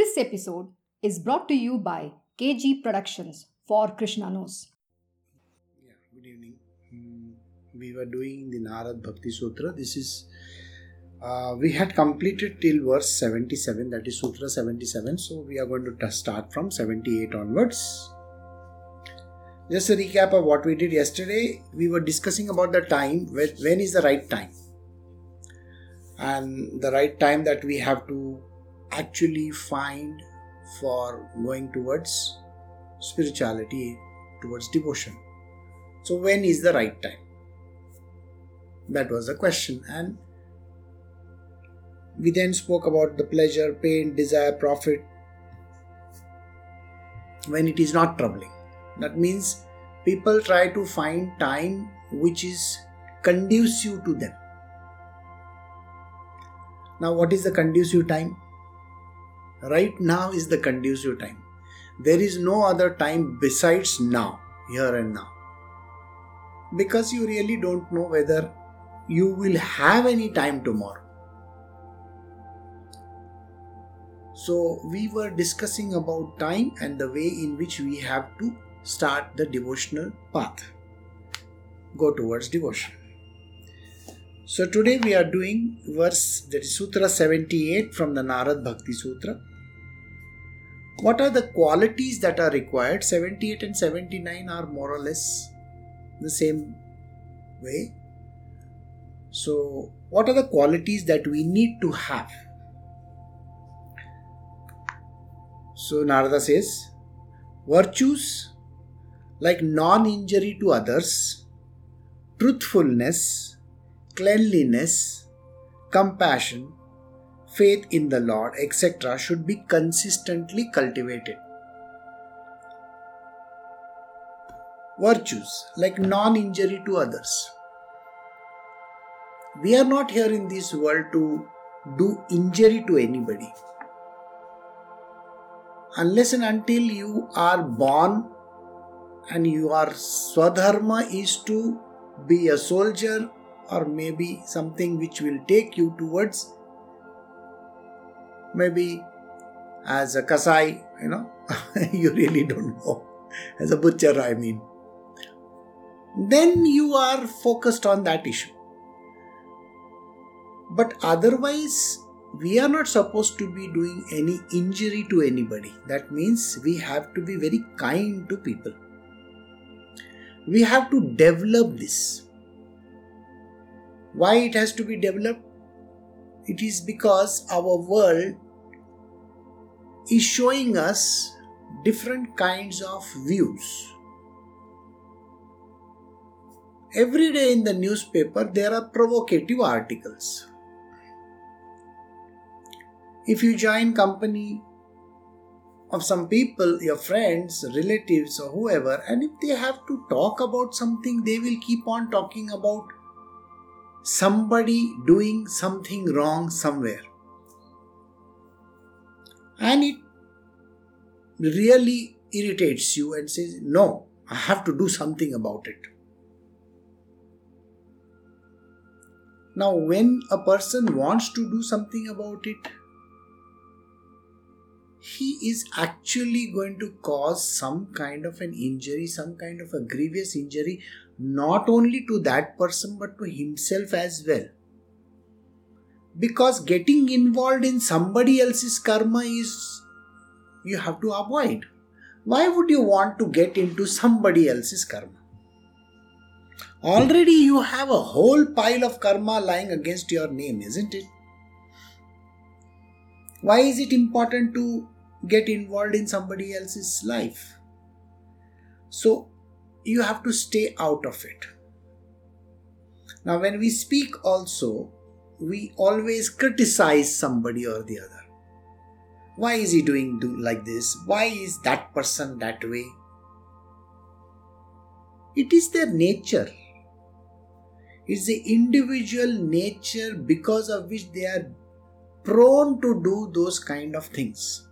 This episode is brought to you by KG Productions for Krishna Knows. Yeah, good evening. Hmm, we were doing the Narad Bhakti Sutra. This is, uh, we had completed till verse 77, that is Sutra 77. So we are going to t- start from 78 onwards. Just a recap of what we did yesterday. We were discussing about the time, when is the right time? And the right time that we have to actually find for going towards spirituality, towards devotion. So, when is the right time? That was the question. And we then spoke about the pleasure, pain, desire, profit when it is not troubling. That means people try to find time which is conducive to them. Now, what is the conducive time? Right now is the conducive time. There is no other time besides now, here and now. Because you really don't know whether you will have any time tomorrow. So, we were discussing about time and the way in which we have to start the devotional path. Go towards devotion. So, today we are doing verse that is Sutra 78 from the Narad Bhakti Sutra. What are the qualities that are required? 78 and 79 are more or less the same way. So, what are the qualities that we need to have? So, Narada says, virtues like non injury to others, truthfulness, cleanliness, compassion, faith in the Lord, etc., should be consistently cultivated. Virtues like non injury to others. We are not here in this world to do injury to anybody. Unless and until you are born and your swadharma is to be a soldier or maybe something which will take you towards maybe as a kasai you know you really don't know. As a butcher i mean. Then you are focused on that issue. But otherwise we are not supposed to be doing any injury to anybody. That means we have to be very kind to people. We have to develop this. Why it has to be developed it is because our world is showing us different kinds of views. Every day in the newspaper there are provocative articles. If you join company of some people your friends relatives or whoever and if they have to talk about something they will keep on talking about somebody doing something wrong somewhere. And it really irritates you and says no i have to do something about it. Now when a person wants to do something about it he is actually going to cause some kind of an injury, some kind of a grievous injury, not only to that person but to himself as well. Because getting involved in somebody else's karma is you have to avoid. Why would you want to get into somebody else's karma? Already you have a whole pile of karma lying against your name, isn't it? Why is it important to get involved in somebody else's life? So, you have to stay out of it. Now, when we speak, also, we always criticize somebody or the other. Why is he doing do like this? Why is that person that way? It is their nature. It's the individual nature because of which they are prone to do those kind of things.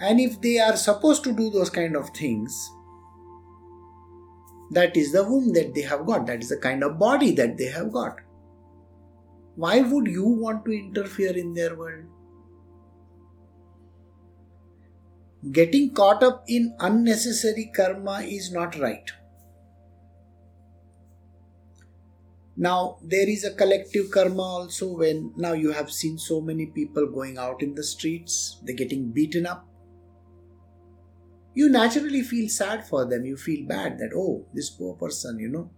And if they are supposed to do those kind of things, that is the womb that they have got, that is the kind of body that they have got. Why would you want to interfere in their world? getting caught up in unnecessary karma is not right. Now, there is a collective karma also when now you have seen so many people going out in the streets, they're getting beaten up. You naturally feel sad for them. You feel bad that, oh, this poor person, you know,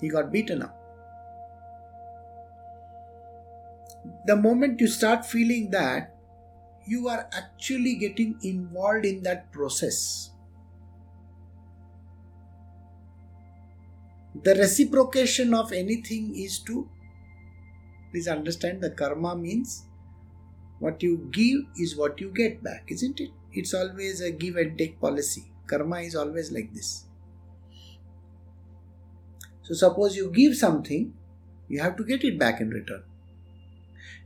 he got beaten up. The moment you start feeling that, you are actually getting involved in that process. The reciprocation of anything is to please understand the karma means what you give is what you get back, isn't it? It's always a give and take policy. Karma is always like this. So, suppose you give something, you have to get it back in return.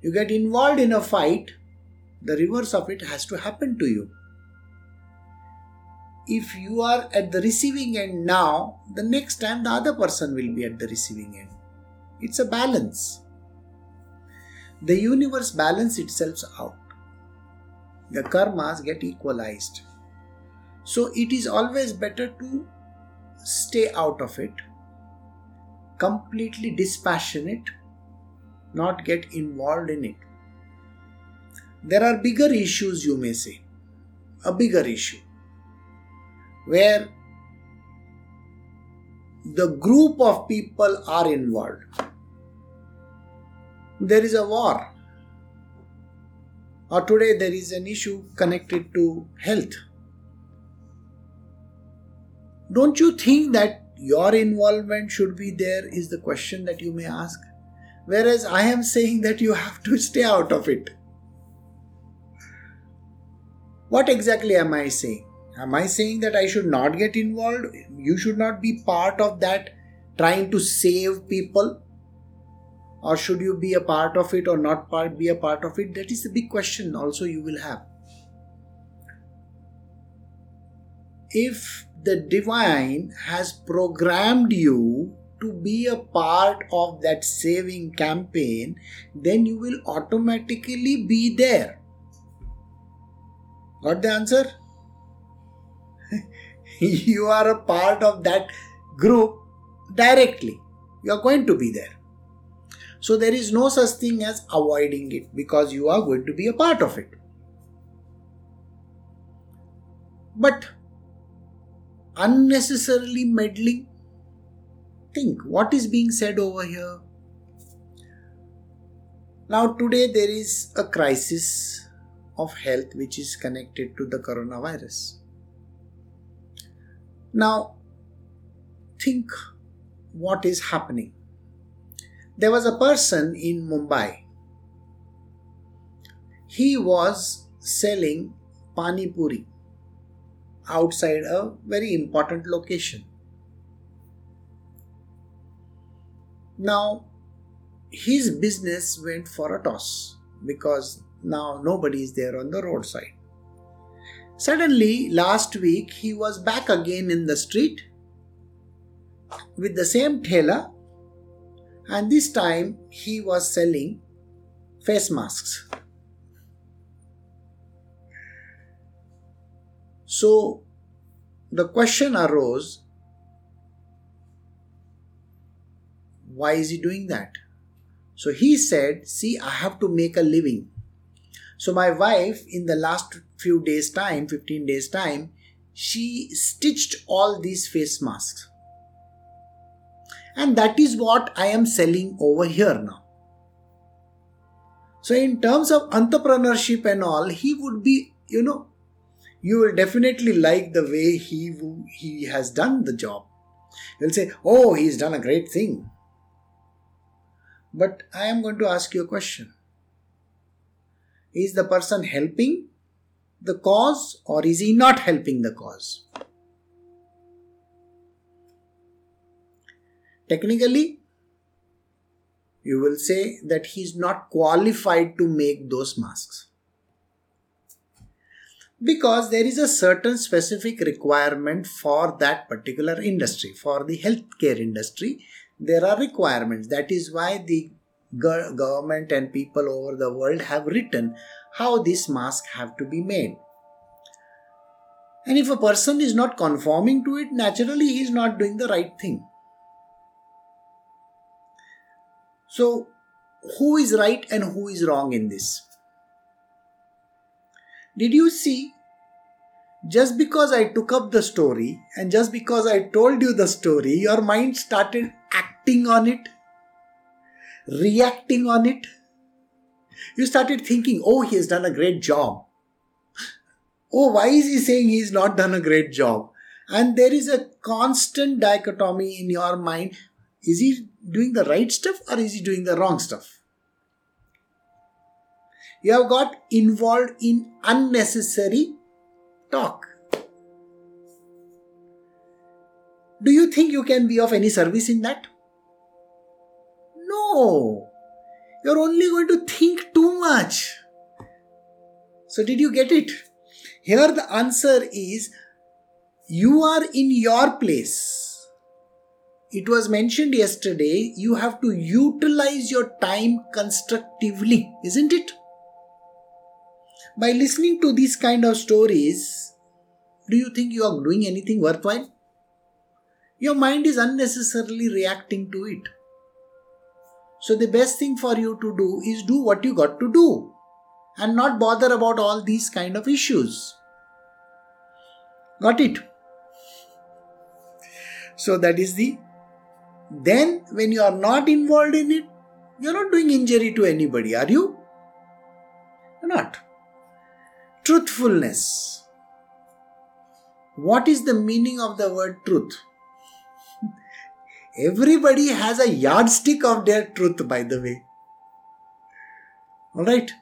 You get involved in a fight, the reverse of it has to happen to you. If you are at the receiving end now, the next time the other person will be at the receiving end. It's a balance. The universe balances itself out. The karmas get equalized. So it is always better to stay out of it, completely dispassionate, not get involved in it. There are bigger issues, you may say. A bigger issue. Where the group of people are involved. There is a war. Or today there is an issue connected to health. Don't you think that your involvement should be there? Is the question that you may ask. Whereas I am saying that you have to stay out of it. What exactly am I saying? Am I saying that I should not get involved? You should not be part of that trying to save people? Or should you be a part of it or not part, be a part of it? That is a big question also you will have. If the divine has programmed you to be a part of that saving campaign, then you will automatically be there. Got the answer? you are a part of that group directly. You are going to be there. So there is no such thing as avoiding it because you are going to be a part of it. But unnecessarily meddling, think what is being said over here. Now, today there is a crisis of health which is connected to the coronavirus. Now, think what is happening. There was a person in Mumbai. He was selling pani puri outside a very important location. Now, his business went for a toss because now nobody is there on the roadside. Suddenly, last week, he was back again in the street with the same tailor, and this time he was selling face masks. So the question arose why is he doing that? So he said, See, I have to make a living. So my wife in the last few days time, 15 days time, she stitched all these face masks. And that is what I am selling over here now. So in terms of entrepreneurship and all, he would be, you know, you will definitely like the way he he has done the job. You'll say, "Oh, he's done a great thing." But I am going to ask you a question. Is the person helping the cause or is he not helping the cause? Technically, you will say that he is not qualified to make those masks. Because there is a certain specific requirement for that particular industry. For the healthcare industry, there are requirements. That is why the government and people over the world have written how these masks have to be made. And if a person is not conforming to it, naturally he is not doing the right thing. So, who is right and who is wrong in this? Did you see? Just because I took up the story and just because I told you the story, your mind started acting on it, reacting on it. You started thinking, oh, he has done a great job. Oh, why is he saying he's not done a great job? And there is a constant dichotomy in your mind. Is he doing the right stuff or is he doing the wrong stuff? You have got involved in unnecessary talk. Do you think you can be of any service in that? No. You're only going to think too much. So, did you get it? Here, the answer is you are in your place. It was mentioned yesterday, you have to utilize your time constructively, isn't it? By listening to these kind of stories, do you think you are doing anything worthwhile? Your mind is unnecessarily reacting to it. So, the best thing for you to do is do what you got to do and not bother about all these kind of issues. Got it? So, that is the then when you are not involved in it, you're not doing injury to anybody, are you? Not. Truthfulness. What is the meaning of the word truth? Everybody has a yardstick of their truth, by the way. Alright?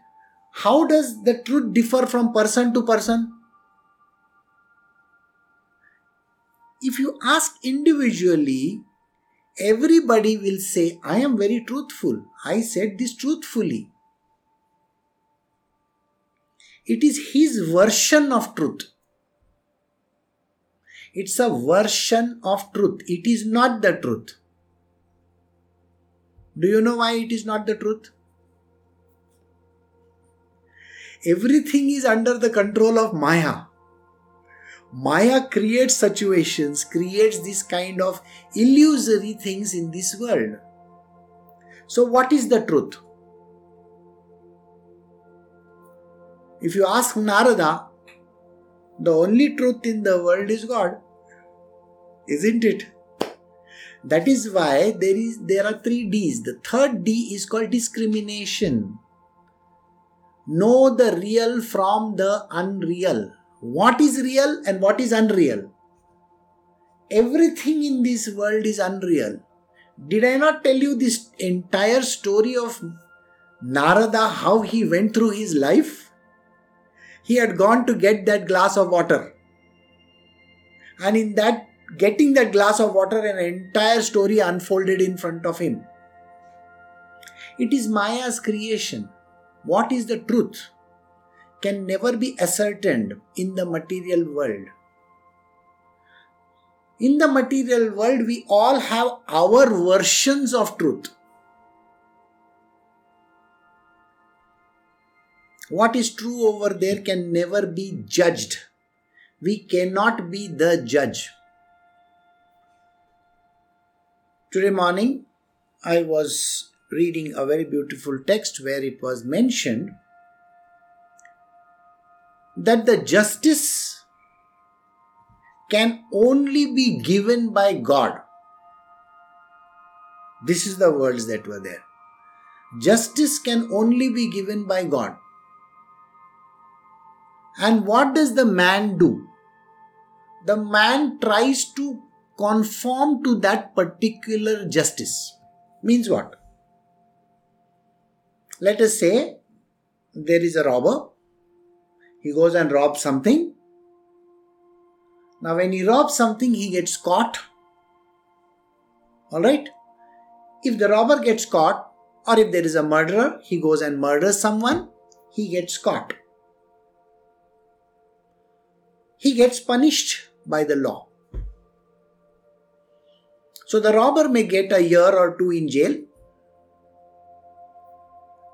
How does the truth differ from person to person? If you ask individually, everybody will say, I am very truthful. I said this truthfully. It is his version of truth. It's a version of truth. It is not the truth. Do you know why it is not the truth? Everything is under the control of Maya. Maya creates situations, creates this kind of illusory things in this world. So, what is the truth? If you ask Narada, the only truth in the world is God. Isn't it? That is why there is there are three D's. The third D is called discrimination. Know the real from the unreal. What is real and what is unreal? Everything in this world is unreal. Did I not tell you this entire story of Narada, how he went through his life? he had gone to get that glass of water. And in that getting that glass of water, an entire story unfolded in front of him. It is Maya's creation. What is the truth can never be ascertained in the material world. In the material world, we all have our versions of truth. What is true over there can never be judged. We cannot be the judge. Today morning, I was reading a very beautiful text where it was mentioned that the justice can only be given by God. This is the words that were there. Justice can only be given by God. And what does the man do? The man tries to conform to that particular justice. Means what? Let us say there is a robber. He goes and robs something. Now, when he robs something, he gets caught. Alright? If the robber gets caught, or if there is a murderer, he goes and murders someone, he gets caught he gets punished by the law. So the robber may get a year or two in jail,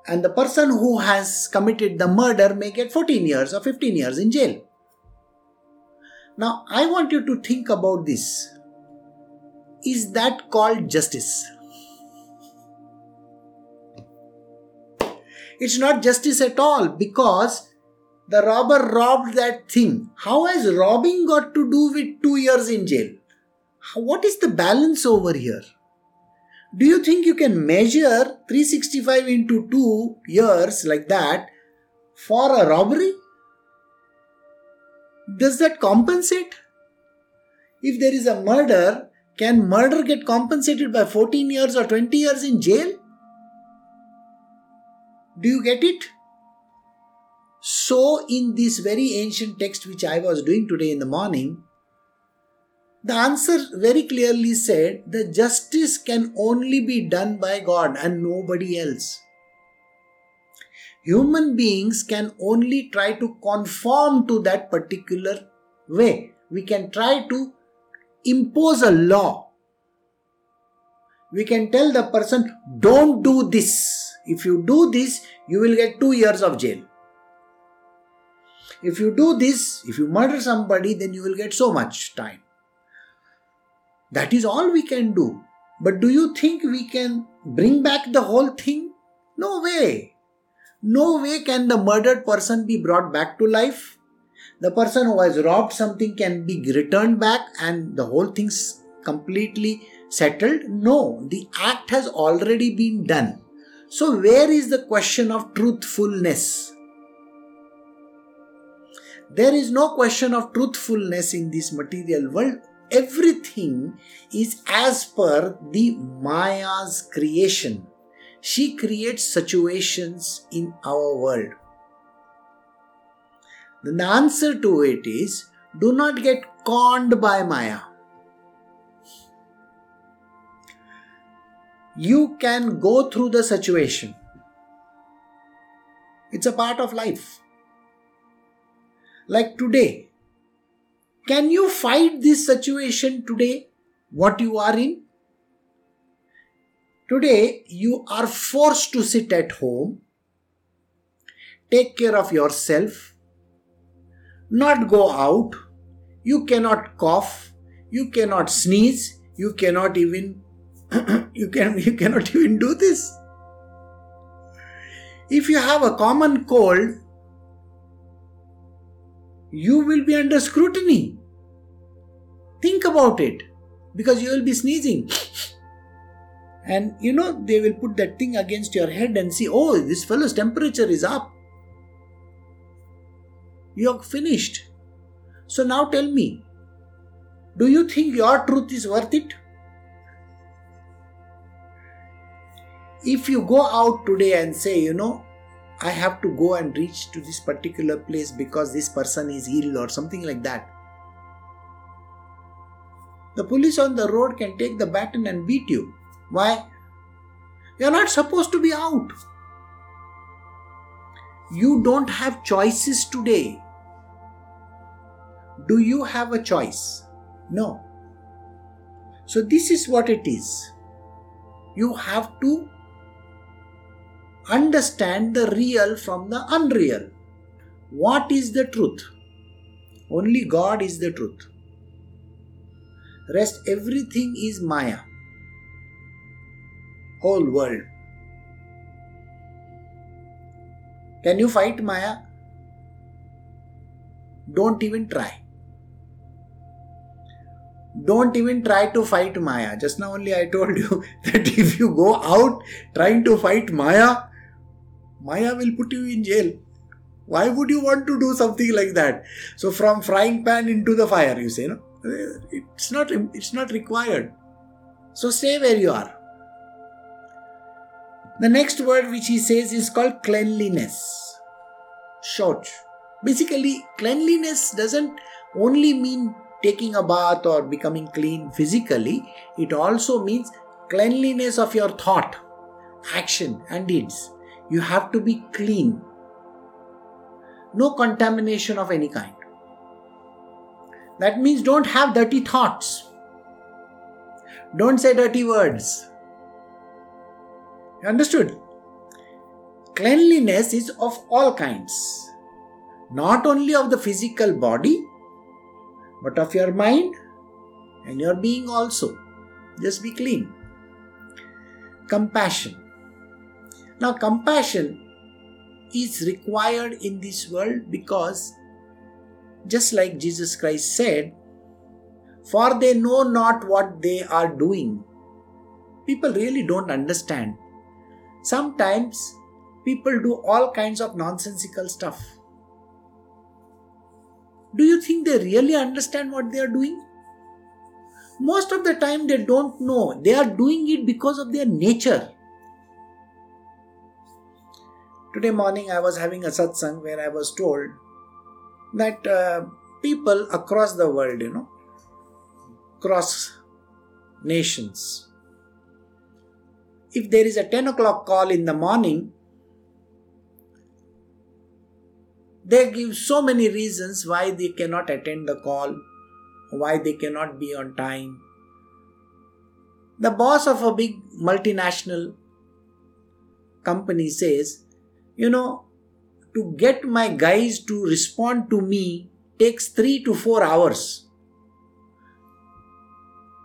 and the person who has committed the murder may get 14 years or 15 years in jail. Now, I want you to think about this. Is that called justice? It's not justice at all because the robber robbed that thing. How has robbing got to do with two years in jail? What is the balance over here? Do you think you can measure 365 into 2 years like that for a robbery? Does that compensate? If there is a murder, can murder get compensated by 14 years or 20 years in jail? Do you get it? So, in this very ancient text which I was doing today in the morning, the answer very clearly said the justice can only be done by God and nobody else. Human beings can only try to conform to that particular way. We can try to impose a law. We can tell the person, don't do this. If you do this, you will get two years of jail. If you do this, if you murder somebody, then you will get so much time. That is all we can do. But do you think we can bring back the whole thing? No way. No way can the murdered person be brought back to life. The person who has robbed something can be returned back and the whole thing's completely settled. No, the act has already been done. So, where is the question of truthfulness? There is no question of truthfulness in this material world everything is as per the Maya's creation. She creates situations in our world. The answer to it is do not get conned by Maya. You can go through the situation. It's a part of life. Like today, can you fight this situation today, what you are in? Today, you are forced to sit at home, take care of yourself, not go out, you cannot cough, you cannot sneeze, you cannot even you can you cannot even do this. If you have a common cold, you will be under scrutiny. Think about it because you will be sneezing. And you know, they will put that thing against your head and see, oh, this fellow's temperature is up. You're finished. So now tell me, do you think your truth is worth it? If you go out today and say, you know, I have to go and reach to this particular place because this person is ill or something like that, the police on the road can take the baton and beat you. Why? You're not supposed to be out. You don't have choices today. Do you have a choice? No. So, this is what it is. You have to understand the real from the unreal. What is the truth? Only God is the truth. Rest everything is Maya. Whole world. Can you fight Maya? Don't even try. Don't even try to fight Maya. Just now only I told you that if you go out trying to fight Maya, Maya will put you in jail. Why would you want to do something like that? So, from frying pan into the fire, you say, no? It's not, it's not required. So stay where you are. The next word which he says is called cleanliness. Short. Basically, cleanliness doesn't only mean taking a bath or becoming clean physically, it also means cleanliness of your thought, action, and deeds. You have to be clean. No contamination of any kind. That means don't have dirty thoughts. Don't say dirty words. Understood? Cleanliness is of all kinds, not only of the physical body, but of your mind and your being also. Just be clean. Compassion. Now, compassion is required in this world because, just like Jesus Christ said, for they know not what they are doing. People really don't understand. Sometimes people do all kinds of nonsensical stuff. Do you think they really understand what they are doing? Most of the time, they don't know. They are doing it because of their nature. Today morning, I was having a satsang where I was told that uh, people across the world, you know, across nations, if there is a 10 o'clock call in the morning, they give so many reasons why they cannot attend the call, why they cannot be on time. The boss of a big multinational company says, You know, to get my guys to respond to me takes three to four hours.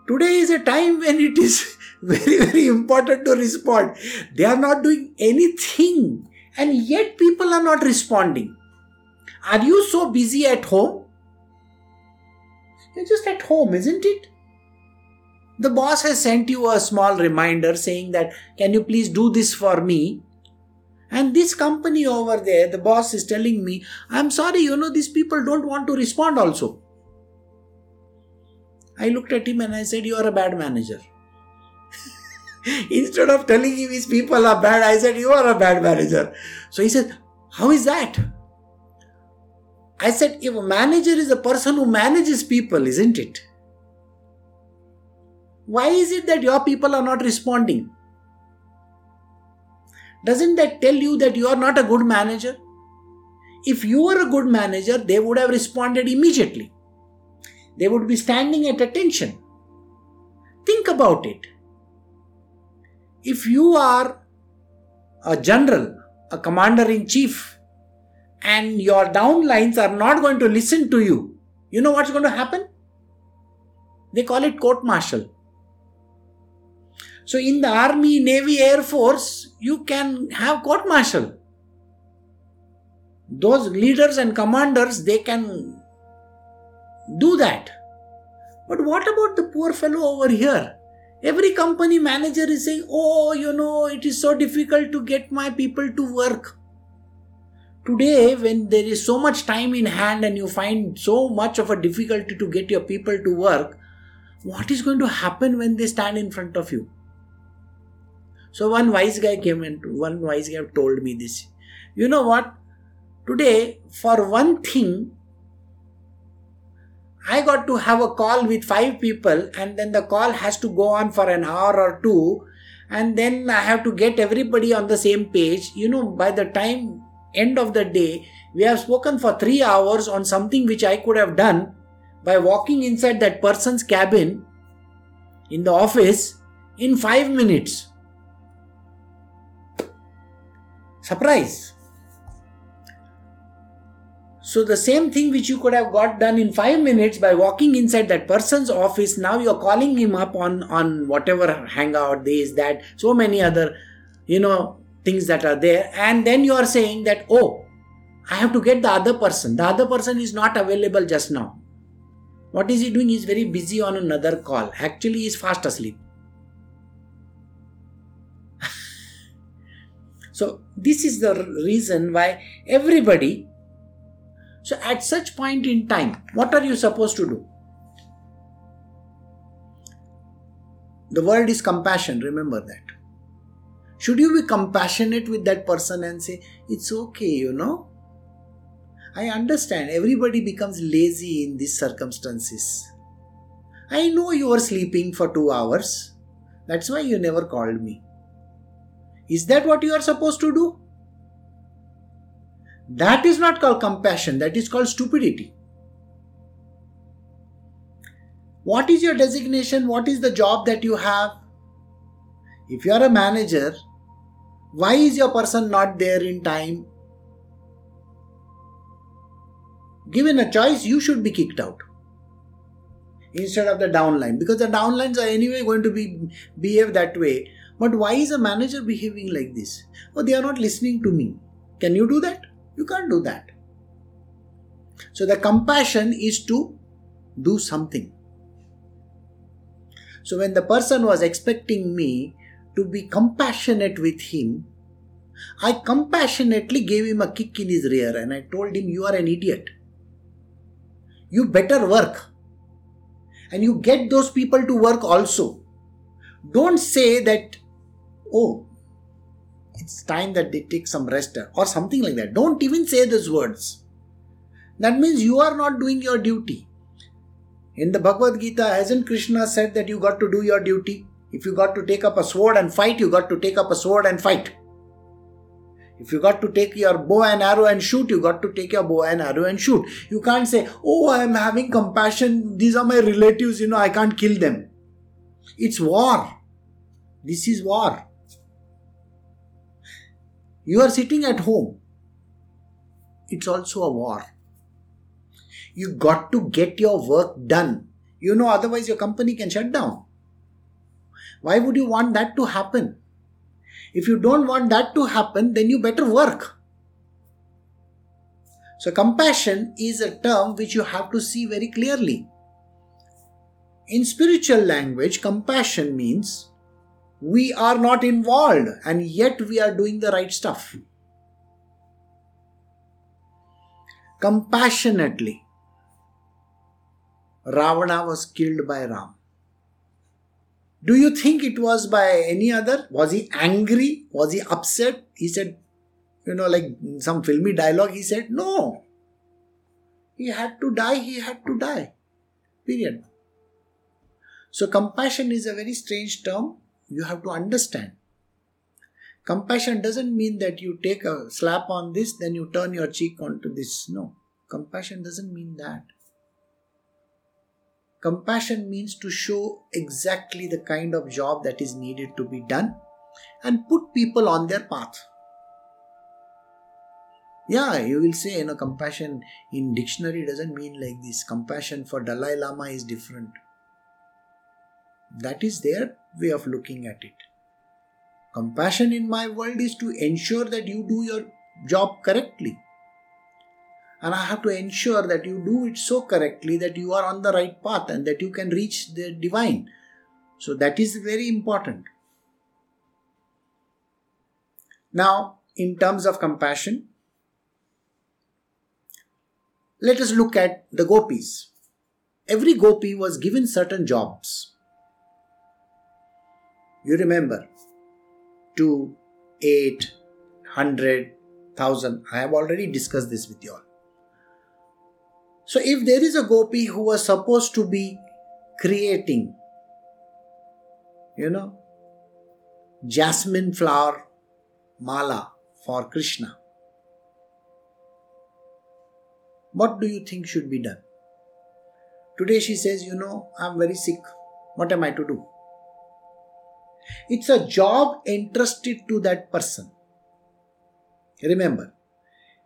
Today is a time when it is very, very important to respond. They are not doing anything, and yet people are not responding. Are you so busy at home? You're just at home, isn't it? The boss has sent you a small reminder saying that, can you please do this for me? And this company over there, the boss is telling me, I'm sorry, you know, these people don't want to respond also. I looked at him and I said, You are a bad manager. Instead of telling him his people are bad, I said, You are a bad manager. So he said, How is that? I said, If a manager is a person who manages people, isn't it? Why is it that your people are not responding? Doesn't that tell you that you are not a good manager? If you were a good manager, they would have responded immediately. They would be standing at attention. Think about it. If you are a general, a commander in chief, and your downlines are not going to listen to you, you know what's going to happen? They call it court martial. So, in the army, navy, air force, you can have court martial. Those leaders and commanders, they can do that. But what about the poor fellow over here? Every company manager is saying, Oh, you know, it is so difficult to get my people to work. Today, when there is so much time in hand and you find so much of a difficulty to get your people to work, what is going to happen when they stand in front of you? So, one wise guy came and one wise guy told me this. You know what? Today, for one thing, I got to have a call with five people, and then the call has to go on for an hour or two, and then I have to get everybody on the same page. You know, by the time end of the day, we have spoken for three hours on something which I could have done by walking inside that person's cabin in the office in five minutes. Surprise! So the same thing which you could have got done in five minutes by walking inside that person's office, now you're calling him up on on whatever hangout, this, that, so many other, you know, things that are there, and then you are saying that oh, I have to get the other person. The other person is not available just now. What is he doing? He's very busy on another call. Actually, he's fast asleep. So this is the reason why everybody so, at such point in time, what are you supposed to do? The word is compassion, remember that. Should you be compassionate with that person and say, It's okay, you know? I understand everybody becomes lazy in these circumstances. I know you were sleeping for two hours. That's why you never called me. Is that what you are supposed to do? That is not called compassion, that is called stupidity. What is your designation? What is the job that you have? If you are a manager, why is your person not there in time? Given a choice, you should be kicked out. instead of the downline because the downlines are anyway going to be behave that way. But why is a manager behaving like this? Oh, they are not listening to me. Can you do that? You can't do that. So the compassion is to do something. So when the person was expecting me to be compassionate with him, I compassionately gave him a kick in his rear and I told him, You are an idiot. You better work. And you get those people to work also. Don't say that, oh, it's time that they take some rest uh, or something like that. Don't even say those words. That means you are not doing your duty. In the Bhagavad Gita, hasn't Krishna said that you got to do your duty? If you got to take up a sword and fight, you got to take up a sword and fight. If you got to take your bow and arrow and shoot, you got to take your bow and arrow and shoot. You can't say, Oh, I'm having compassion. These are my relatives, you know, I can't kill them. It's war. This is war. You are sitting at home. It's also a war. You got to get your work done. You know, otherwise your company can shut down. Why would you want that to happen? If you don't want that to happen, then you better work. So, compassion is a term which you have to see very clearly. In spiritual language, compassion means we are not involved and yet we are doing the right stuff. Compassionately, Ravana was killed by Ram. Do you think it was by any other? Was he angry? Was he upset? He said, you know, like some filmy dialogue, he said, no. He had to die, he had to die. Period. So, compassion is a very strange term. You have to understand. Compassion doesn't mean that you take a slap on this, then you turn your cheek onto this. No. Compassion doesn't mean that. Compassion means to show exactly the kind of job that is needed to be done and put people on their path. Yeah, you will say, you know, compassion in dictionary doesn't mean like this. Compassion for Dalai Lama is different. That is their way of looking at it. Compassion in my world is to ensure that you do your job correctly and I have to ensure that you do it so correctly that you are on the right path and that you can reach the divine. So that is very important. Now, in terms of compassion, let us look at the gopis. Every gopi was given certain jobs. You remember, two, eight, hundred, thousand. I have already discussed this with you all. So, if there is a gopi who was supposed to be creating, you know, jasmine flower mala for Krishna, what do you think should be done? Today she says, You know, I'm very sick. What am I to do? It's a job entrusted to that person. Remember,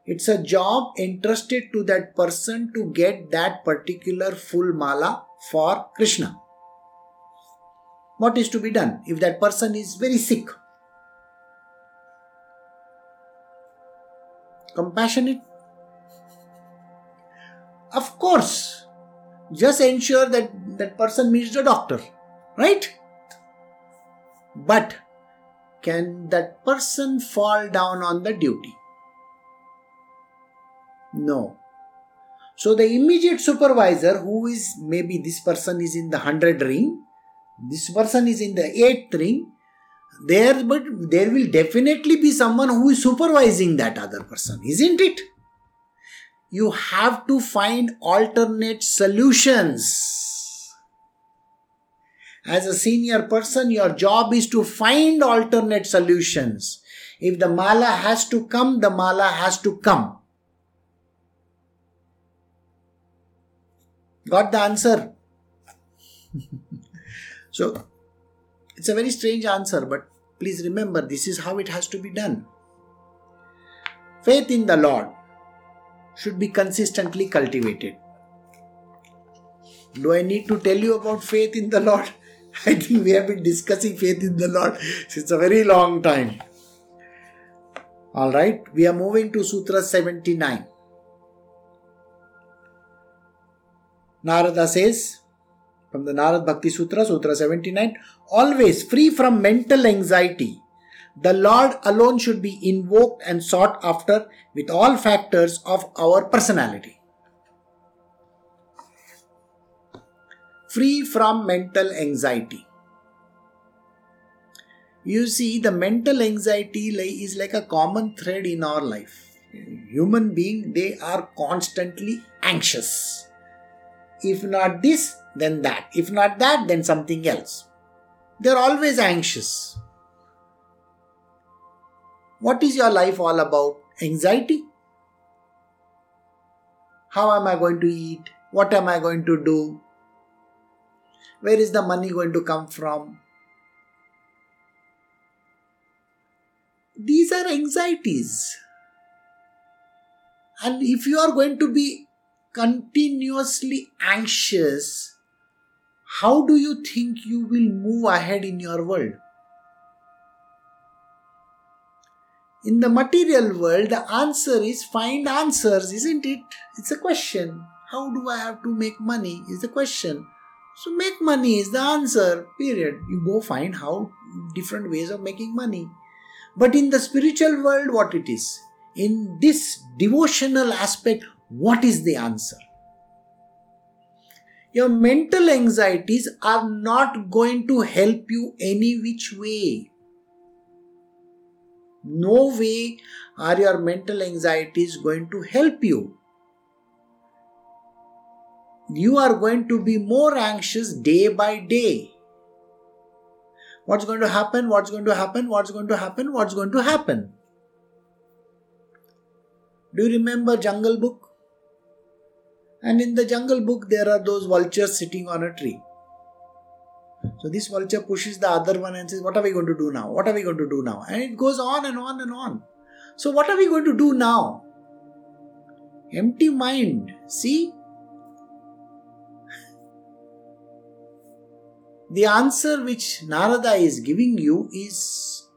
it's a job entrusted to that person to get that particular phool mala for Krishna. What is to be done if that person is very sick? Compassionate? Of course, just ensure that that person meets the doctor, right? But can that person fall down on the duty? No. So the immediate supervisor, who is maybe this person is in the 100 ring, this person is in the 8th ring, there but there will definitely be someone who is supervising that other person, isn't it? You have to find alternate solutions. As a senior person, your job is to find alternate solutions. If the mala has to come, the mala has to come. Got the answer? so, it's a very strange answer, but please remember this is how it has to be done. Faith in the Lord should be consistently cultivated. Do I need to tell you about faith in the Lord? I think we have been discussing faith in the Lord since a very long time. All right, we are moving to Sutra 79. Narada says from the Narad Bhakti Sutra, Sutra 79, always free from mental anxiety. The Lord alone should be invoked and sought after with all factors of our personality. Free from mental anxiety. You see, the mental anxiety is like a common thread in our life. Human being, they are constantly anxious. If not this, then that. If not that, then something else. They're always anxious. What is your life all about? Anxiety? How am I going to eat? What am I going to do? Where is the money going to come from? These are anxieties. And if you are going to be continuously anxious, how do you think you will move ahead in your world? In the material world, the answer is find answers, isn't it? It's a question. How do I have to make money? Is the question. So, make money is the answer, period. You go find how different ways of making money. But in the spiritual world, what it is? In this devotional aspect, what is the answer? Your mental anxieties are not going to help you any which way. No way are your mental anxieties going to help you. You are going to be more anxious day by day. What's going to happen? What's going to happen? What's going to happen? What's going to happen? Do you remember Jungle Book? And in the Jungle Book, there are those vultures sitting on a tree. So this vulture pushes the other one and says, What are we going to do now? What are we going to do now? And it goes on and on and on. So, what are we going to do now? Empty mind. See? The answer which Narada is giving you is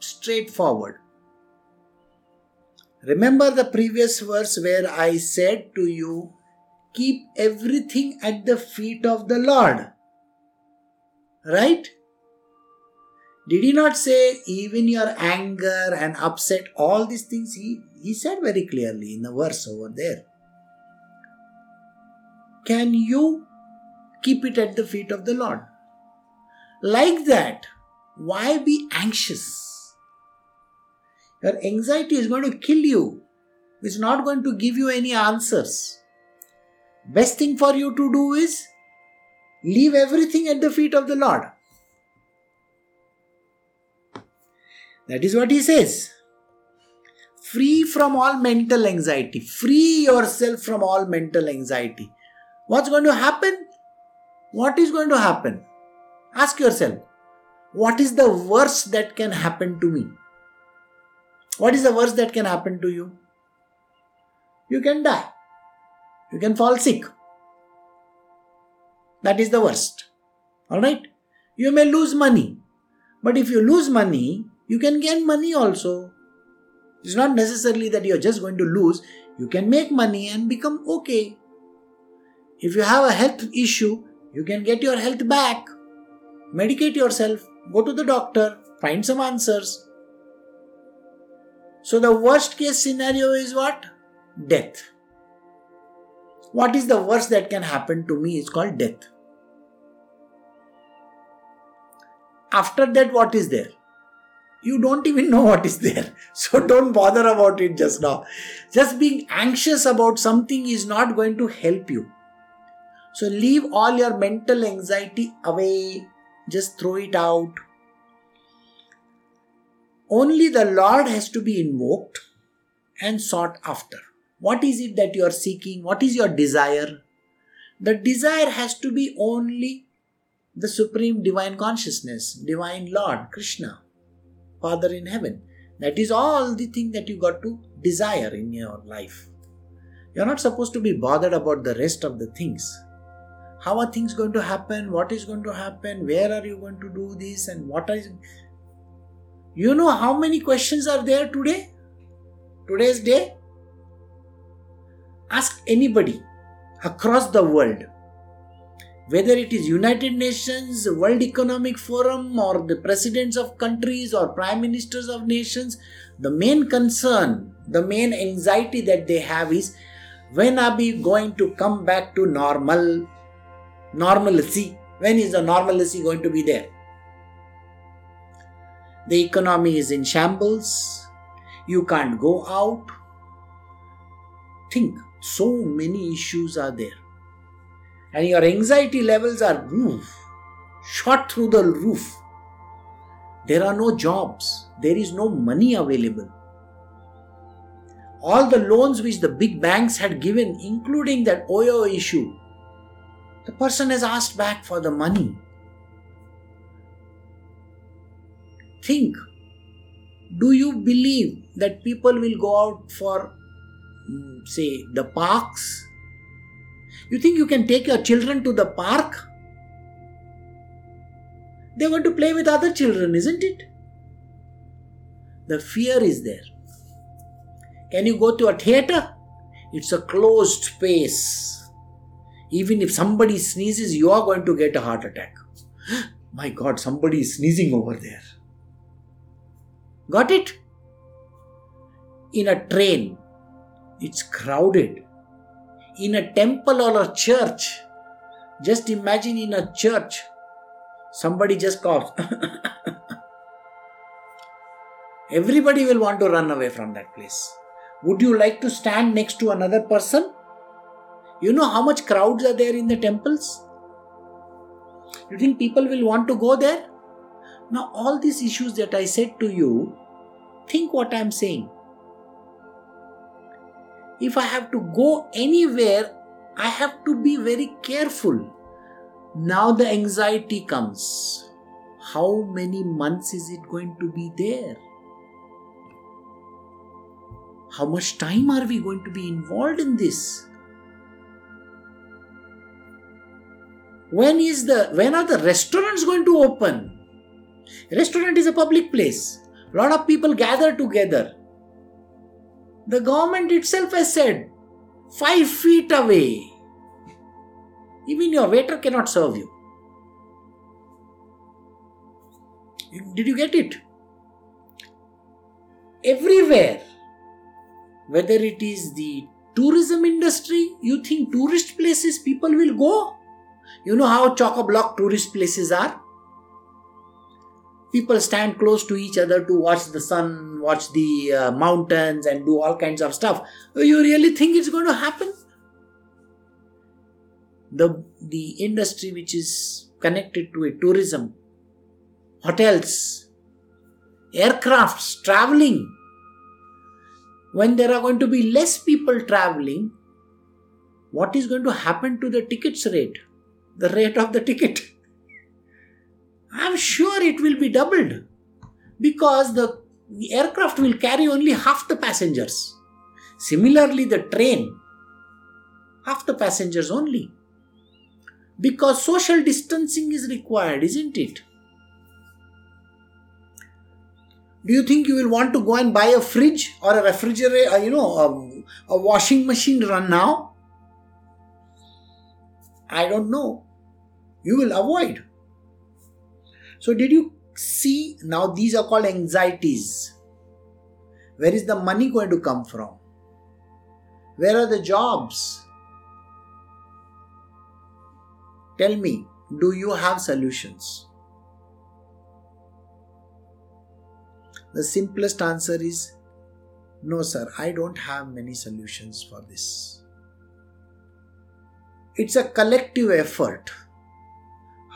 straightforward. Remember the previous verse where I said to you, keep everything at the feet of the Lord. Right? Did he not say even your anger and upset, all these things? He, he said very clearly in the verse over there. Can you keep it at the feet of the Lord? Like that, why be anxious? Your anxiety is going to kill you. It's not going to give you any answers. Best thing for you to do is leave everything at the feet of the Lord. That is what he says. Free from all mental anxiety. Free yourself from all mental anxiety. What's going to happen? What is going to happen? Ask yourself, what is the worst that can happen to me? What is the worst that can happen to you? You can die. You can fall sick. That is the worst. Alright? You may lose money. But if you lose money, you can gain money also. It's not necessarily that you're just going to lose. You can make money and become okay. If you have a health issue, you can get your health back. Medicate yourself. Go to the doctor. Find some answers. So, the worst case scenario is what? Death. What is the worst that can happen to me is called death. After that, what is there? You don't even know what is there. So don't bother about it just now. Just being anxious about something is not going to help you. So leave all your mental anxiety away. Just throw it out. Only the Lord has to be invoked and sought after. What is it that you are seeking? What is your desire? The desire has to be only the supreme divine consciousness, divine Lord, Krishna, Father in heaven. That is all the thing that you got to desire in your life. You're not supposed to be bothered about the rest of the things. How are things going to happen? What is going to happen? Where are you going to do this? And what is you You know how many questions are there today? Today's day? Ask anybody across the world. Whether it is united nations world economic forum or the presidents of countries or prime ministers of nations the main concern the main anxiety that they have is when are we going to come back to normal normalcy when is the normalcy going to be there? The economy is in shambles. You can't go out. Think so many issues are there. And your anxiety levels are shot through the roof. There are no jobs. There is no money available. All the loans which the big banks had given including that oyo issue the person has asked back for the money. Think do you believe that people will go out for mm, say the parks? You think you can take your children to the park? They want to play with other children isn't it? The fear is there. Can you go to a theater? It's a closed space even if somebody sneezes you are going to get a heart attack my god somebody is sneezing over there Got it? In a train, it's crowded. In a temple or a church, just imagine in a church, somebody just coughs. Everybody will want to run away from that place. Would you like to stand next to another person? You know how much crowds are there in the temples? You think people will want to go there? Now, all these issues that I said to you, think what I'm saying. If I have to go anywhere, I have to be very careful. Now the anxiety comes. How many months is it going to be there? How much time are we going to be involved in this? When is the when are the restaurants going to open? Restaurant is a public place. A lot of people gather together. The government itself has said, five feet away. Even your waiter cannot serve you. Did you get it? Everywhere, whether it is the tourism industry, you think tourist places people will go? You know how chock a block tourist places are? people stand close to each other to watch the sun, watch the uh, mountains, and do all kinds of stuff. You really think it's going to happen? The, the industry which is connected to it, tourism, hotels, aircrafts, traveling, when there are going to be less people traveling, what is going to happen to the tickets rate? The rate of the ticket I'm sure it will be doubled because the aircraft will carry only half the passengers. Similarly, the train, half the passengers only. Because social distancing is required, isn't it? Do you think you will want to go and buy a fridge or a refrigerator, uh, you know, a, a washing machine run now? I don't know. You will avoid. So, did you see now these are called anxieties? Where is the money going to come from? Where are the jobs? Tell me, do you have solutions? The simplest answer is no, sir, I don't have many solutions for this. It's a collective effort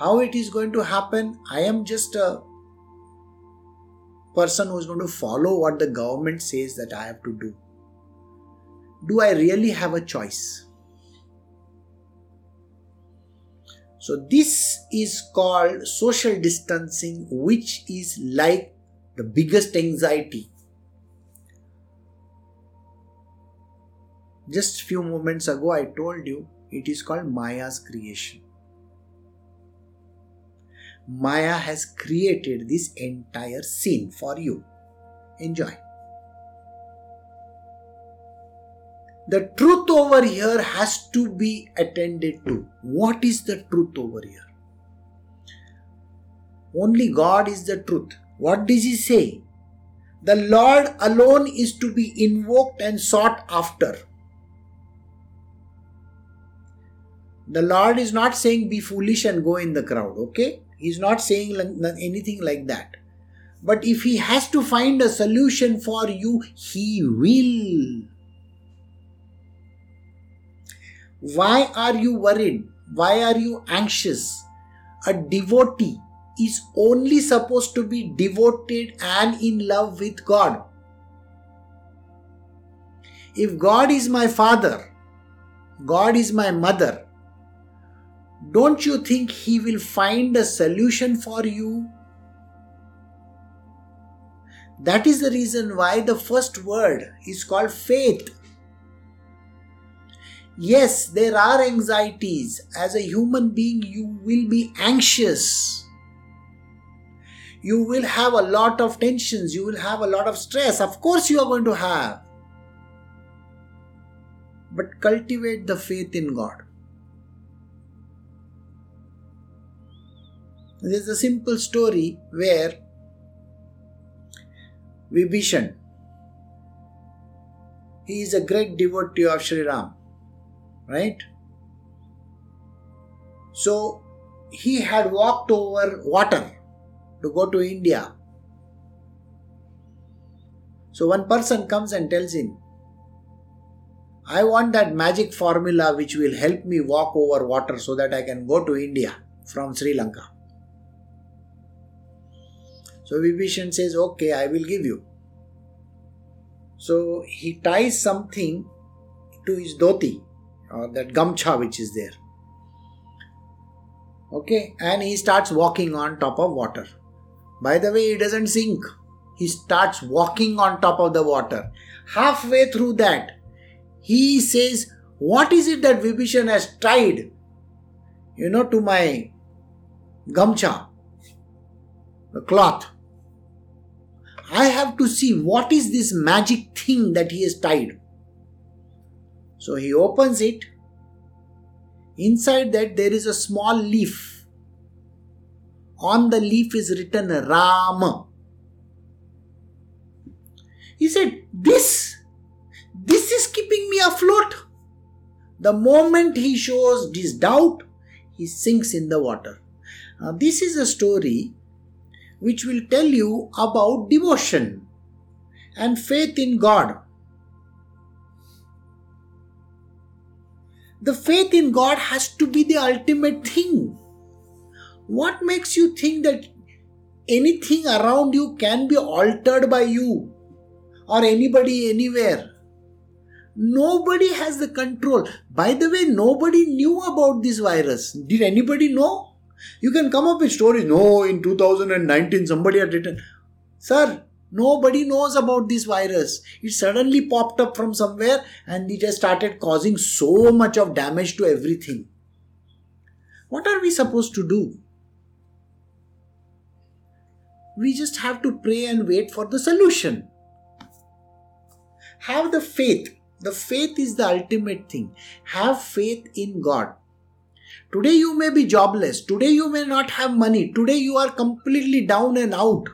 how it is going to happen, I am just a person who is going to follow what the government says that I have to do. Do I really have a choice? So, this is called social distancing, which is like the biggest anxiety. Just few moments ago, I told you it is called Maya's creation. Maya has created this entire scene for you. Enjoy. The truth over here has to be attended to. What is the truth over here? Only God is the truth. What does he say? The Lord alone is to be invoked and sought after. The Lord is not saying be foolish and go in the crowd, okay? He's not saying anything like that. But if He has to find a solution for you, He will. Why are you worried? Why are you anxious? A devotee is only supposed to be devoted and in love with God. If God is my father, God is my mother, don't you think He will find a solution for you? That is the reason why the first word is called faith. Yes, there are anxieties. As a human being, you will be anxious. You will have a lot of tensions. You will have a lot of stress. Of course, you are going to have. But cultivate the faith in God. There's a simple story where Vibhishan, he is a great devotee of Sri Ram, right? So he had walked over water to go to India. So one person comes and tells him, I want that magic formula which will help me walk over water so that I can go to India from Sri Lanka. So Vibhishan says, Okay, I will give you. So he ties something to his dhoti or that gamcha which is there. Okay, and he starts walking on top of water. By the way, he doesn't sink, he starts walking on top of the water. Halfway through that, he says, What is it that Vibhishan has tied, you know, to my gamcha, the cloth? I have to see what is this magic thing that he has tied. So he opens it. Inside that, there is a small leaf. On the leaf is written Rama. He said, This, this is keeping me afloat. The moment he shows this doubt, he sinks in the water. Now, this is a story which will tell you about devotion and faith in God. The faith in God has to be the ultimate thing. What makes you think that anything around you can be altered by you or anybody anywhere? Nobody has the control. By the way, nobody knew about this virus. Did anybody know? You can come up with stories. No, in 2019, somebody had written, Sir, nobody knows about this virus. It suddenly popped up from somewhere and it has started causing so much of damage to everything. What are we supposed to do? We just have to pray and wait for the solution. Have the faith. The faith is the ultimate thing. Have faith in God. Today you may be jobless. Today you may not have money. Today you are completely down and out.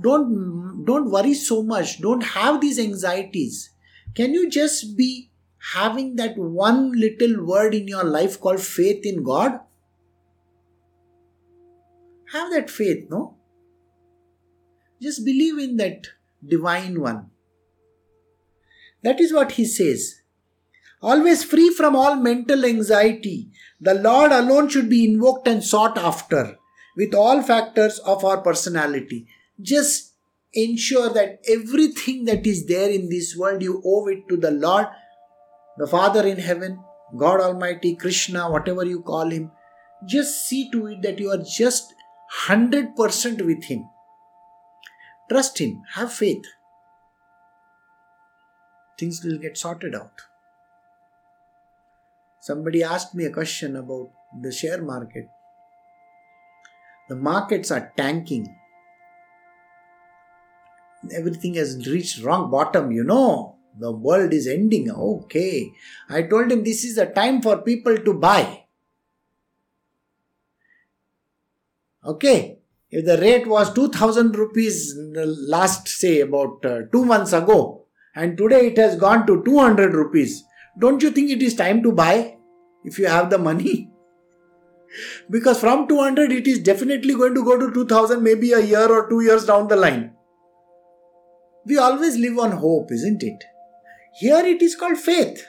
Don't don't worry so much. Don't have these anxieties. Can you just be having that one little word in your life called faith in God? Have that faith, no? Just believe in that divine one. That is what he says always free from all mental anxiety. The Lord alone should be invoked and sought after with all factors of our personality. Just ensure that everything that is there in this world you owe it to the Lord, the Father in heaven, God Almighty, Krishna, whatever you call him. Just see to it that you are just 100% with him. Trust him, have faith. Things will get sorted out. Somebody asked me a question about the share market. The markets are tanking. Everything has reached wrong bottom, you know. The world is ending. Okay. I told him this is the time for people to buy. Okay. If the rate was 2000 rupees last, say, about uh, two months ago, and today it has gone to 200 rupees, don't you think it is time to buy if you have the money? because from 200 it is definitely going to go to 2000 maybe a year or two years down the line. We always live on hope, isn't it? Here it is called faith.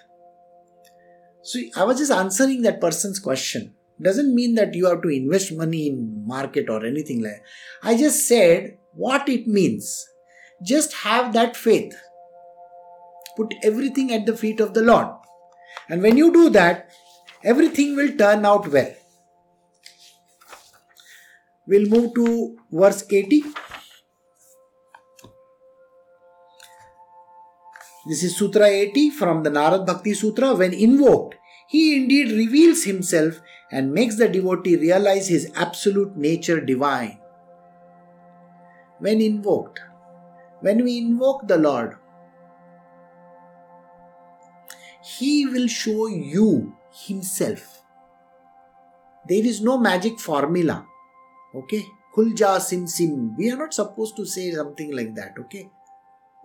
So I was just answering that person's question. Doesn't mean that you have to invest money in market or anything like that. I just said what it means. Just have that faith. Put everything at the feet of the Lord. And when you do that, everything will turn out well. We'll move to verse 80. This is Sutra 80 from the Narad Bhakti Sutra. When invoked, he indeed reveals himself and makes the devotee realize his absolute nature divine. When invoked, when we invoke the Lord, He will show you Himself. There is no magic formula. Okay? Kulja sim sim. We are not supposed to say something like that. Okay?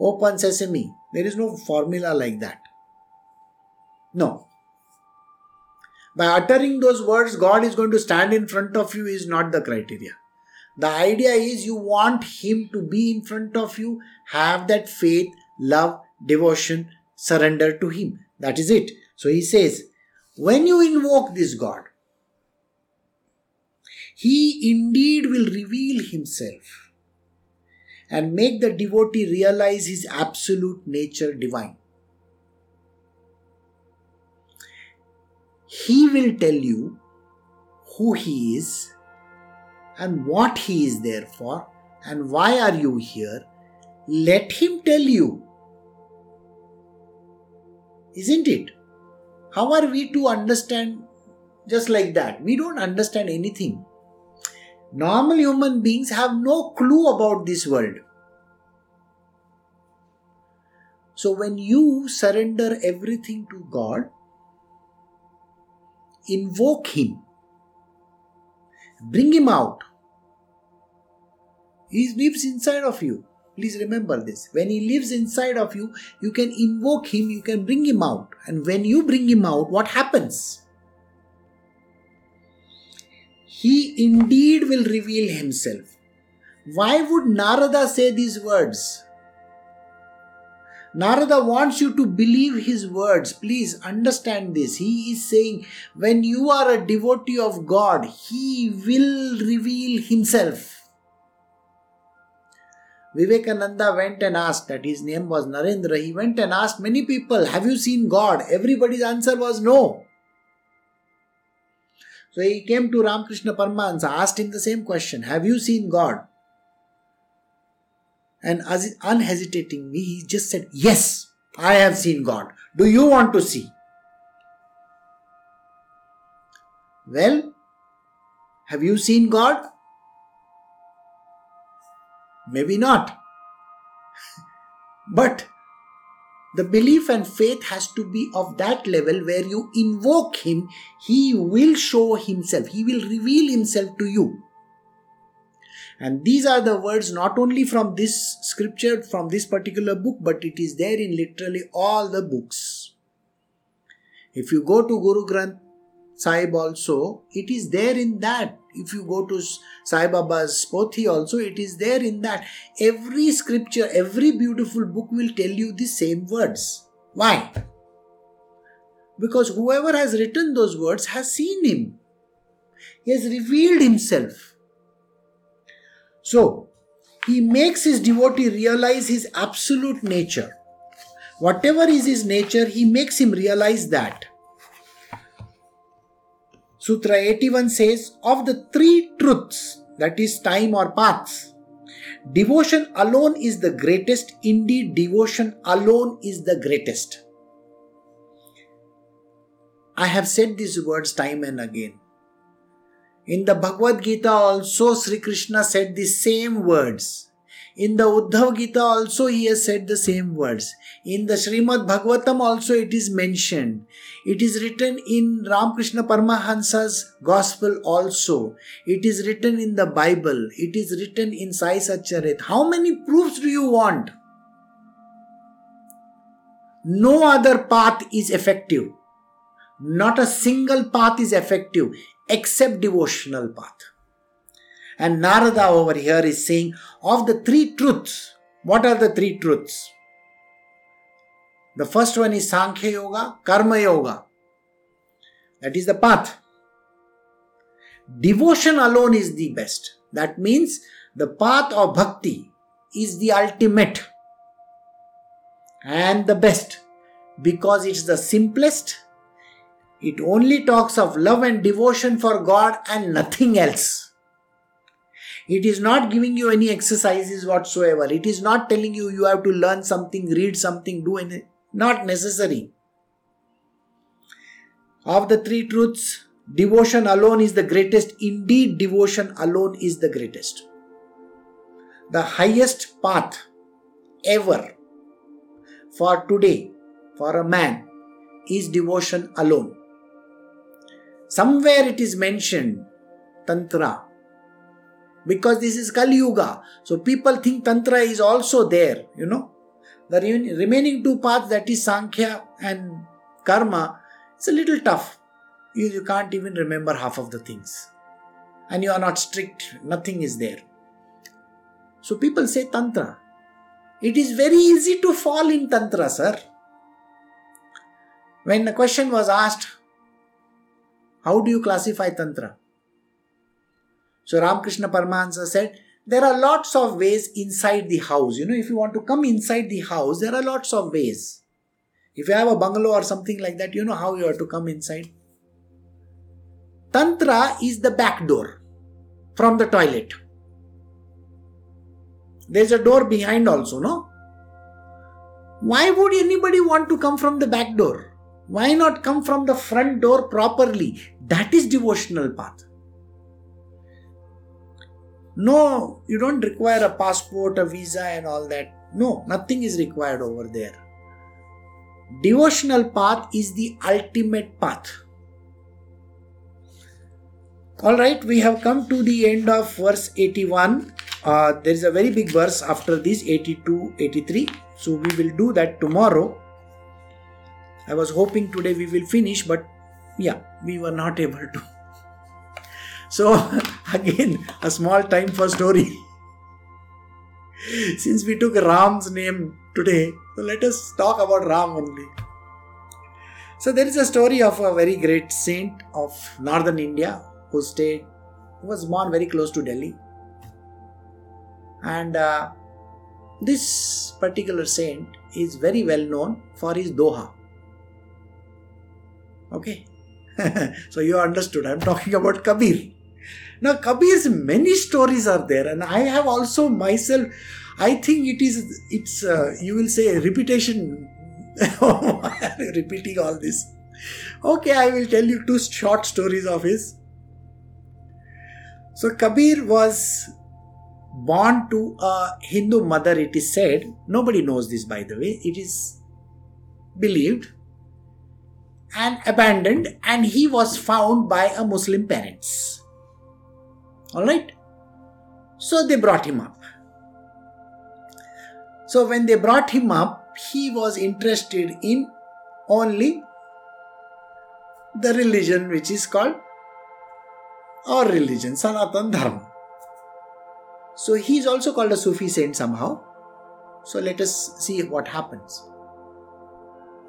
Open sesame. There is no formula like that. No. By uttering those words, God is going to stand in front of you is not the criteria. The idea is you want Him to be in front of you, have that faith, love, devotion, surrender to Him. That is it. So He says, when you invoke this God, He indeed will reveal Himself and make the devotee realize his absolute nature divine. He will tell you who he is and what he is there for and why are you here. Let him tell you. Isn't it? How are we to understand just like that? We don't understand anything. Normal human beings have no clue about this world. So, when you surrender everything to God, invoke Him, bring Him out. He lives inside of you. Please remember this. When He lives inside of you, you can invoke Him, you can bring Him out. And when you bring Him out, what happens? he indeed will reveal himself. Why would Narada say these words? Narada wants you to believe his words. Please understand this. He is saying, when you are a devotee of God, he will reveal himself. Vivekananda went and asked that his name was Narendra. He went and asked many people, Have you seen God? Everybody's answer was no. So he came to Ramakrishna Paramahansa, asked him the same question Have you seen God? And unhesitatingly, he just said, Yes, I have seen God. Do you want to see? Well, have you seen God? Maybe not. but the belief and faith has to be of that level where you invoke Him, He will show Himself, He will reveal Himself to you. And these are the words not only from this scripture, from this particular book, but it is there in literally all the books. If you go to Guru Granth Sahib also, it is there in that. If you go to Sai Baba's Pothi also, it is there in that. Every scripture, every beautiful book will tell you the same words. Why? Because whoever has written those words has seen him. He has revealed himself. So, he makes his devotee realize his absolute nature. Whatever is his nature, he makes him realize that. Sutra 81 says, Of the three truths, that is, time or paths, devotion alone is the greatest. Indeed, devotion alone is the greatest. I have said these words time and again. In the Bhagavad Gita also Sri Krishna said the same words. In the Uddhav Gita also he has said the same words. In the Srimad Bhagavatam also it is mentioned. It is written in Ramakrishna Paramahansa's Gospel also. It is written in the Bible. It is written in Sai Satcharit. How many proofs do you want? No other path is effective. Not a single path is effective except devotional path. And Narada over here is saying of the three truths, what are the three truths? The first one is Sankhya Yoga, Karma Yoga. That is the path. Devotion alone is the best. That means the path of bhakti is the ultimate and the best because it's the simplest. It only talks of love and devotion for God and nothing else. It is not giving you any exercises whatsoever. It is not telling you you have to learn something, read something, do anything. Not necessary. Of the three truths, devotion alone is the greatest. Indeed, devotion alone is the greatest. The highest path ever for today, for a man, is devotion alone. Somewhere it is mentioned, Tantra, because this is Kali Yuga. So people think Tantra is also there, you know. The remaining two paths, that is Sankhya and Karma, it's a little tough. You, you can't even remember half of the things. And you are not strict, nothing is there. So people say Tantra. It is very easy to fall in Tantra, sir. When the question was asked, How do you classify Tantra? So Ramakrishna Paramahansa said, there are lots of ways inside the house. You know, if you want to come inside the house, there are lots of ways. If you have a bungalow or something like that, you know how you have to come inside. Tantra is the back door from the toilet. There's a door behind also, no? Why would anybody want to come from the back door? Why not come from the front door properly? That is devotional path. No, you don't require a passport, a visa, and all that. No, nothing is required over there. Devotional path is the ultimate path. All right, we have come to the end of verse 81. Uh, there is a very big verse after this 82 83. So we will do that tomorrow. I was hoping today we will finish, but yeah, we were not able to. So, again, a small time for story. Since we took Ram's name today, so let us talk about Ram only. So, there is a story of a very great saint of northern India who stayed, who was born very close to Delhi. And uh, this particular saint is very well known for his Doha. Okay, so you understood. I'm talking about Kabir. Now, Kabir's many stories are there, and I have also myself. I think it is it's uh, you will say repetition. repeating all this. Okay, I will tell you two short stories of his. So Kabir was born to a Hindu mother, it is said. Nobody knows this, by the way. It is believed and abandoned, and he was found by a Muslim parents. Alright? So they brought him up. So when they brought him up, he was interested in only the religion which is called our religion, Sanatan Dharma. So he is also called a Sufi saint somehow. So let us see what happens.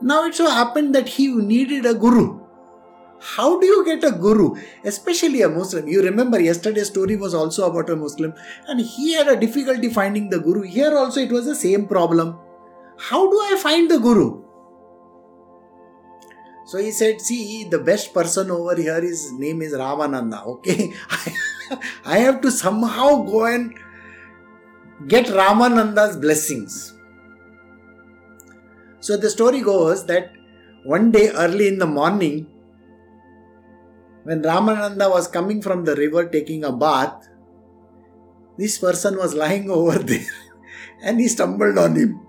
Now it so happened that he needed a guru. How do you get a guru, especially a Muslim? You remember yesterday's story was also about a Muslim, and he had a difficulty finding the guru. Here also it was the same problem. How do I find the guru? So he said, See, the best person over here, his name is Ramananda. Okay, I have to somehow go and get Ramananda's blessings. So the story goes that one day early in the morning, when Ramananda was coming from the river taking a bath, this person was lying over there and he stumbled on him.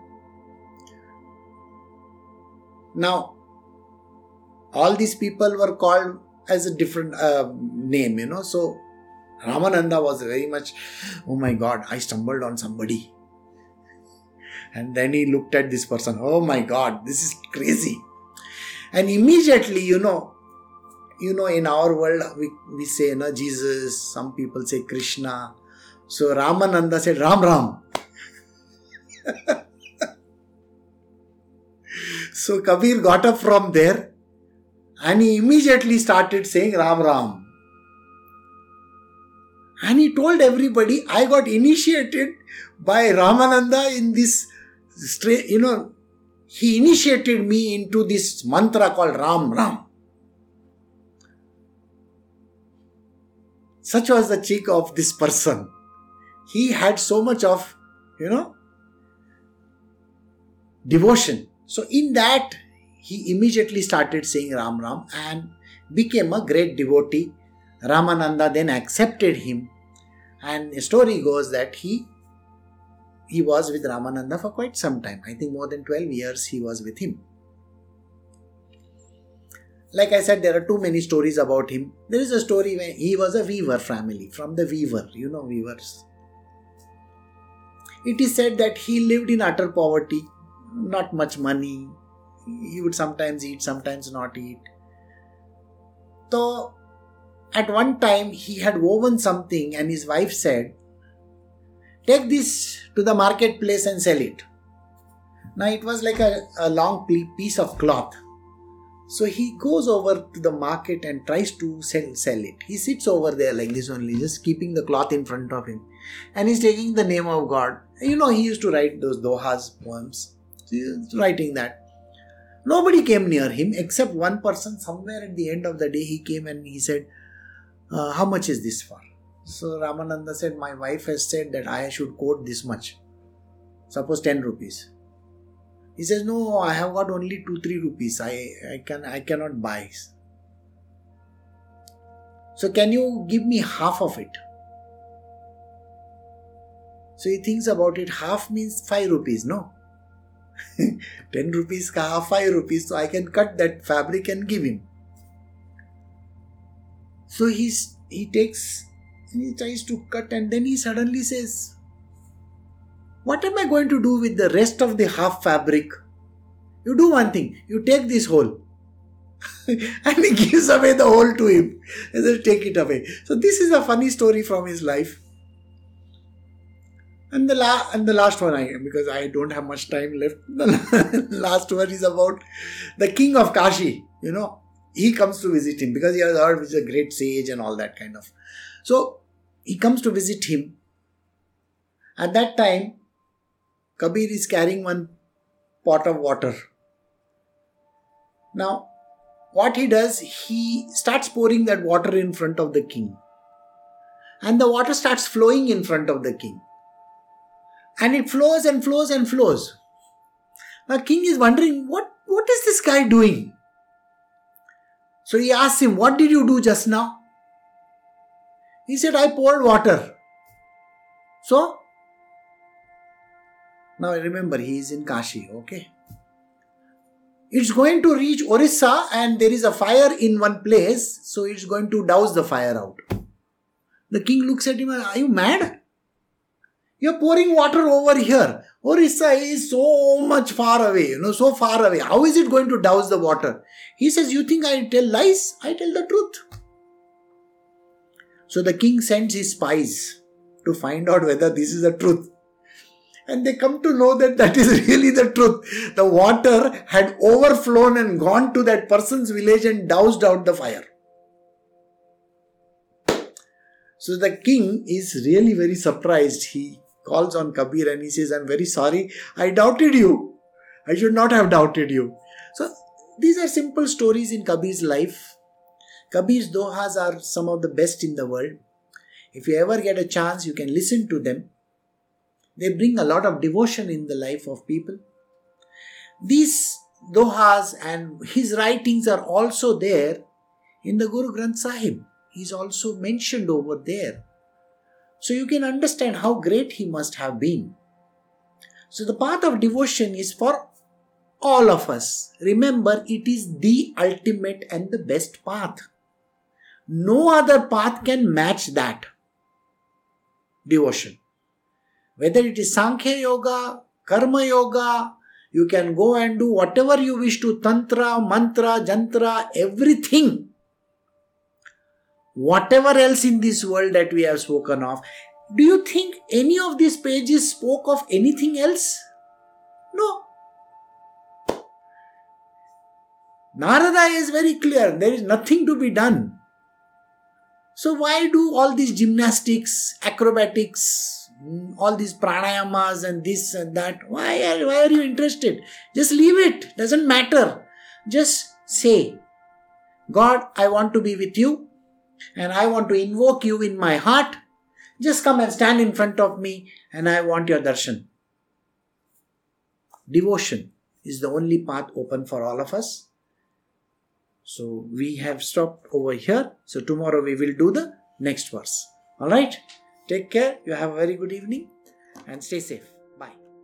Now, all these people were called as a different uh, name, you know. So, Ramananda was very much, oh my god, I stumbled on somebody. And then he looked at this person, oh my god, this is crazy. And immediately, you know, you know, in our world, we, we say, you know, Jesus, some people say Krishna. So Ramananda said, Ram Ram. so Kabir got up from there and he immediately started saying Ram Ram. And he told everybody, I got initiated by Ramananda in this, you know, he initiated me into this mantra called Ram Ram. Such was the cheek of this person. He had so much of, you know, devotion. So, in that, he immediately started saying Ram Ram and became a great devotee. Ramananda then accepted him, and the story goes that he he was with Ramananda for quite some time. I think more than 12 years he was with him. Like I said, there are too many stories about him. There is a story where he was a weaver family, from the weaver, you know, weavers. It is said that he lived in utter poverty, not much money. He would sometimes eat, sometimes not eat. So, at one time, he had woven something, and his wife said, Take this to the marketplace and sell it. Now, it was like a, a long piece of cloth so he goes over to the market and tries to sell, sell it. He sits over there like this only, just keeping the cloth in front of him. And he's taking the name of God. You know, he used to write those Dohas poems. He's writing that. Nobody came near him except one person somewhere at the end of the day. He came and he said, uh, How much is this for? So Ramananda said, My wife has said that I should quote this much. Suppose 10 rupees. He says, No, I have got only two, three rupees. I, I can I cannot buy. So can you give me half of it? So he thinks about it. Half means five rupees, no? 10 rupees ka half 5 rupees so i can cut that fabric and give him so he's he takes and he tries to cut and then he suddenly says what am I going to do with the rest of the half fabric? You do one thing, you take this whole. and he gives away the whole to him. He says, take it away. So this is a funny story from his life. And the la- and the last one I am because I don't have much time left. The last one is about the king of Kashi. You know, he comes to visit him because he has heard he's a great sage and all that kind of. So he comes to visit him. At that time, Kabir is carrying one pot of water. Now, what he does, he starts pouring that water in front of the king. And the water starts flowing in front of the king. And it flows and flows and flows. Now, the king is wondering, what, what is this guy doing? So he asks him, What did you do just now? He said, I poured water. So, now remember, he is in Kashi, okay? It's going to reach Orissa and there is a fire in one place, so it's going to douse the fire out. The king looks at him and Are you mad? You're pouring water over here. Orissa is so much far away, you know, so far away. How is it going to douse the water? He says, You think I tell lies? I tell the truth. So the king sends his spies to find out whether this is the truth and they come to know that that is really the truth. The water had overflown and gone to that person's village and doused out the fire. So the king is really very surprised. He calls on Kabir and he says, I'm very sorry, I doubted you. I should not have doubted you. So these are simple stories in Kabir's life. Kabir's dohas are some of the best in the world. If you ever get a chance, you can listen to them they bring a lot of devotion in the life of people. These dohas and his writings are also there in the Guru Granth Sahib. He's also mentioned over there. So you can understand how great he must have been. So the path of devotion is for all of us. Remember, it is the ultimate and the best path. No other path can match that devotion. Whether it is Sankhya Yoga, Karma Yoga, you can go and do whatever you wish to Tantra, Mantra, Jantra, everything. Whatever else in this world that we have spoken of, do you think any of these pages spoke of anything else? No. Narada is very clear there is nothing to be done. So, why do all these gymnastics, acrobatics, all these pranayamas and this and that? Why are, why are you interested? Just leave it, doesn't matter. Just say, God, I want to be with you and I want to invoke you in my heart. Just come and stand in front of me and I want your darshan. Devotion is the only path open for all of us. So we have stopped over here. So tomorrow we will do the next verse. All right. Take care. You have a very good evening and stay safe.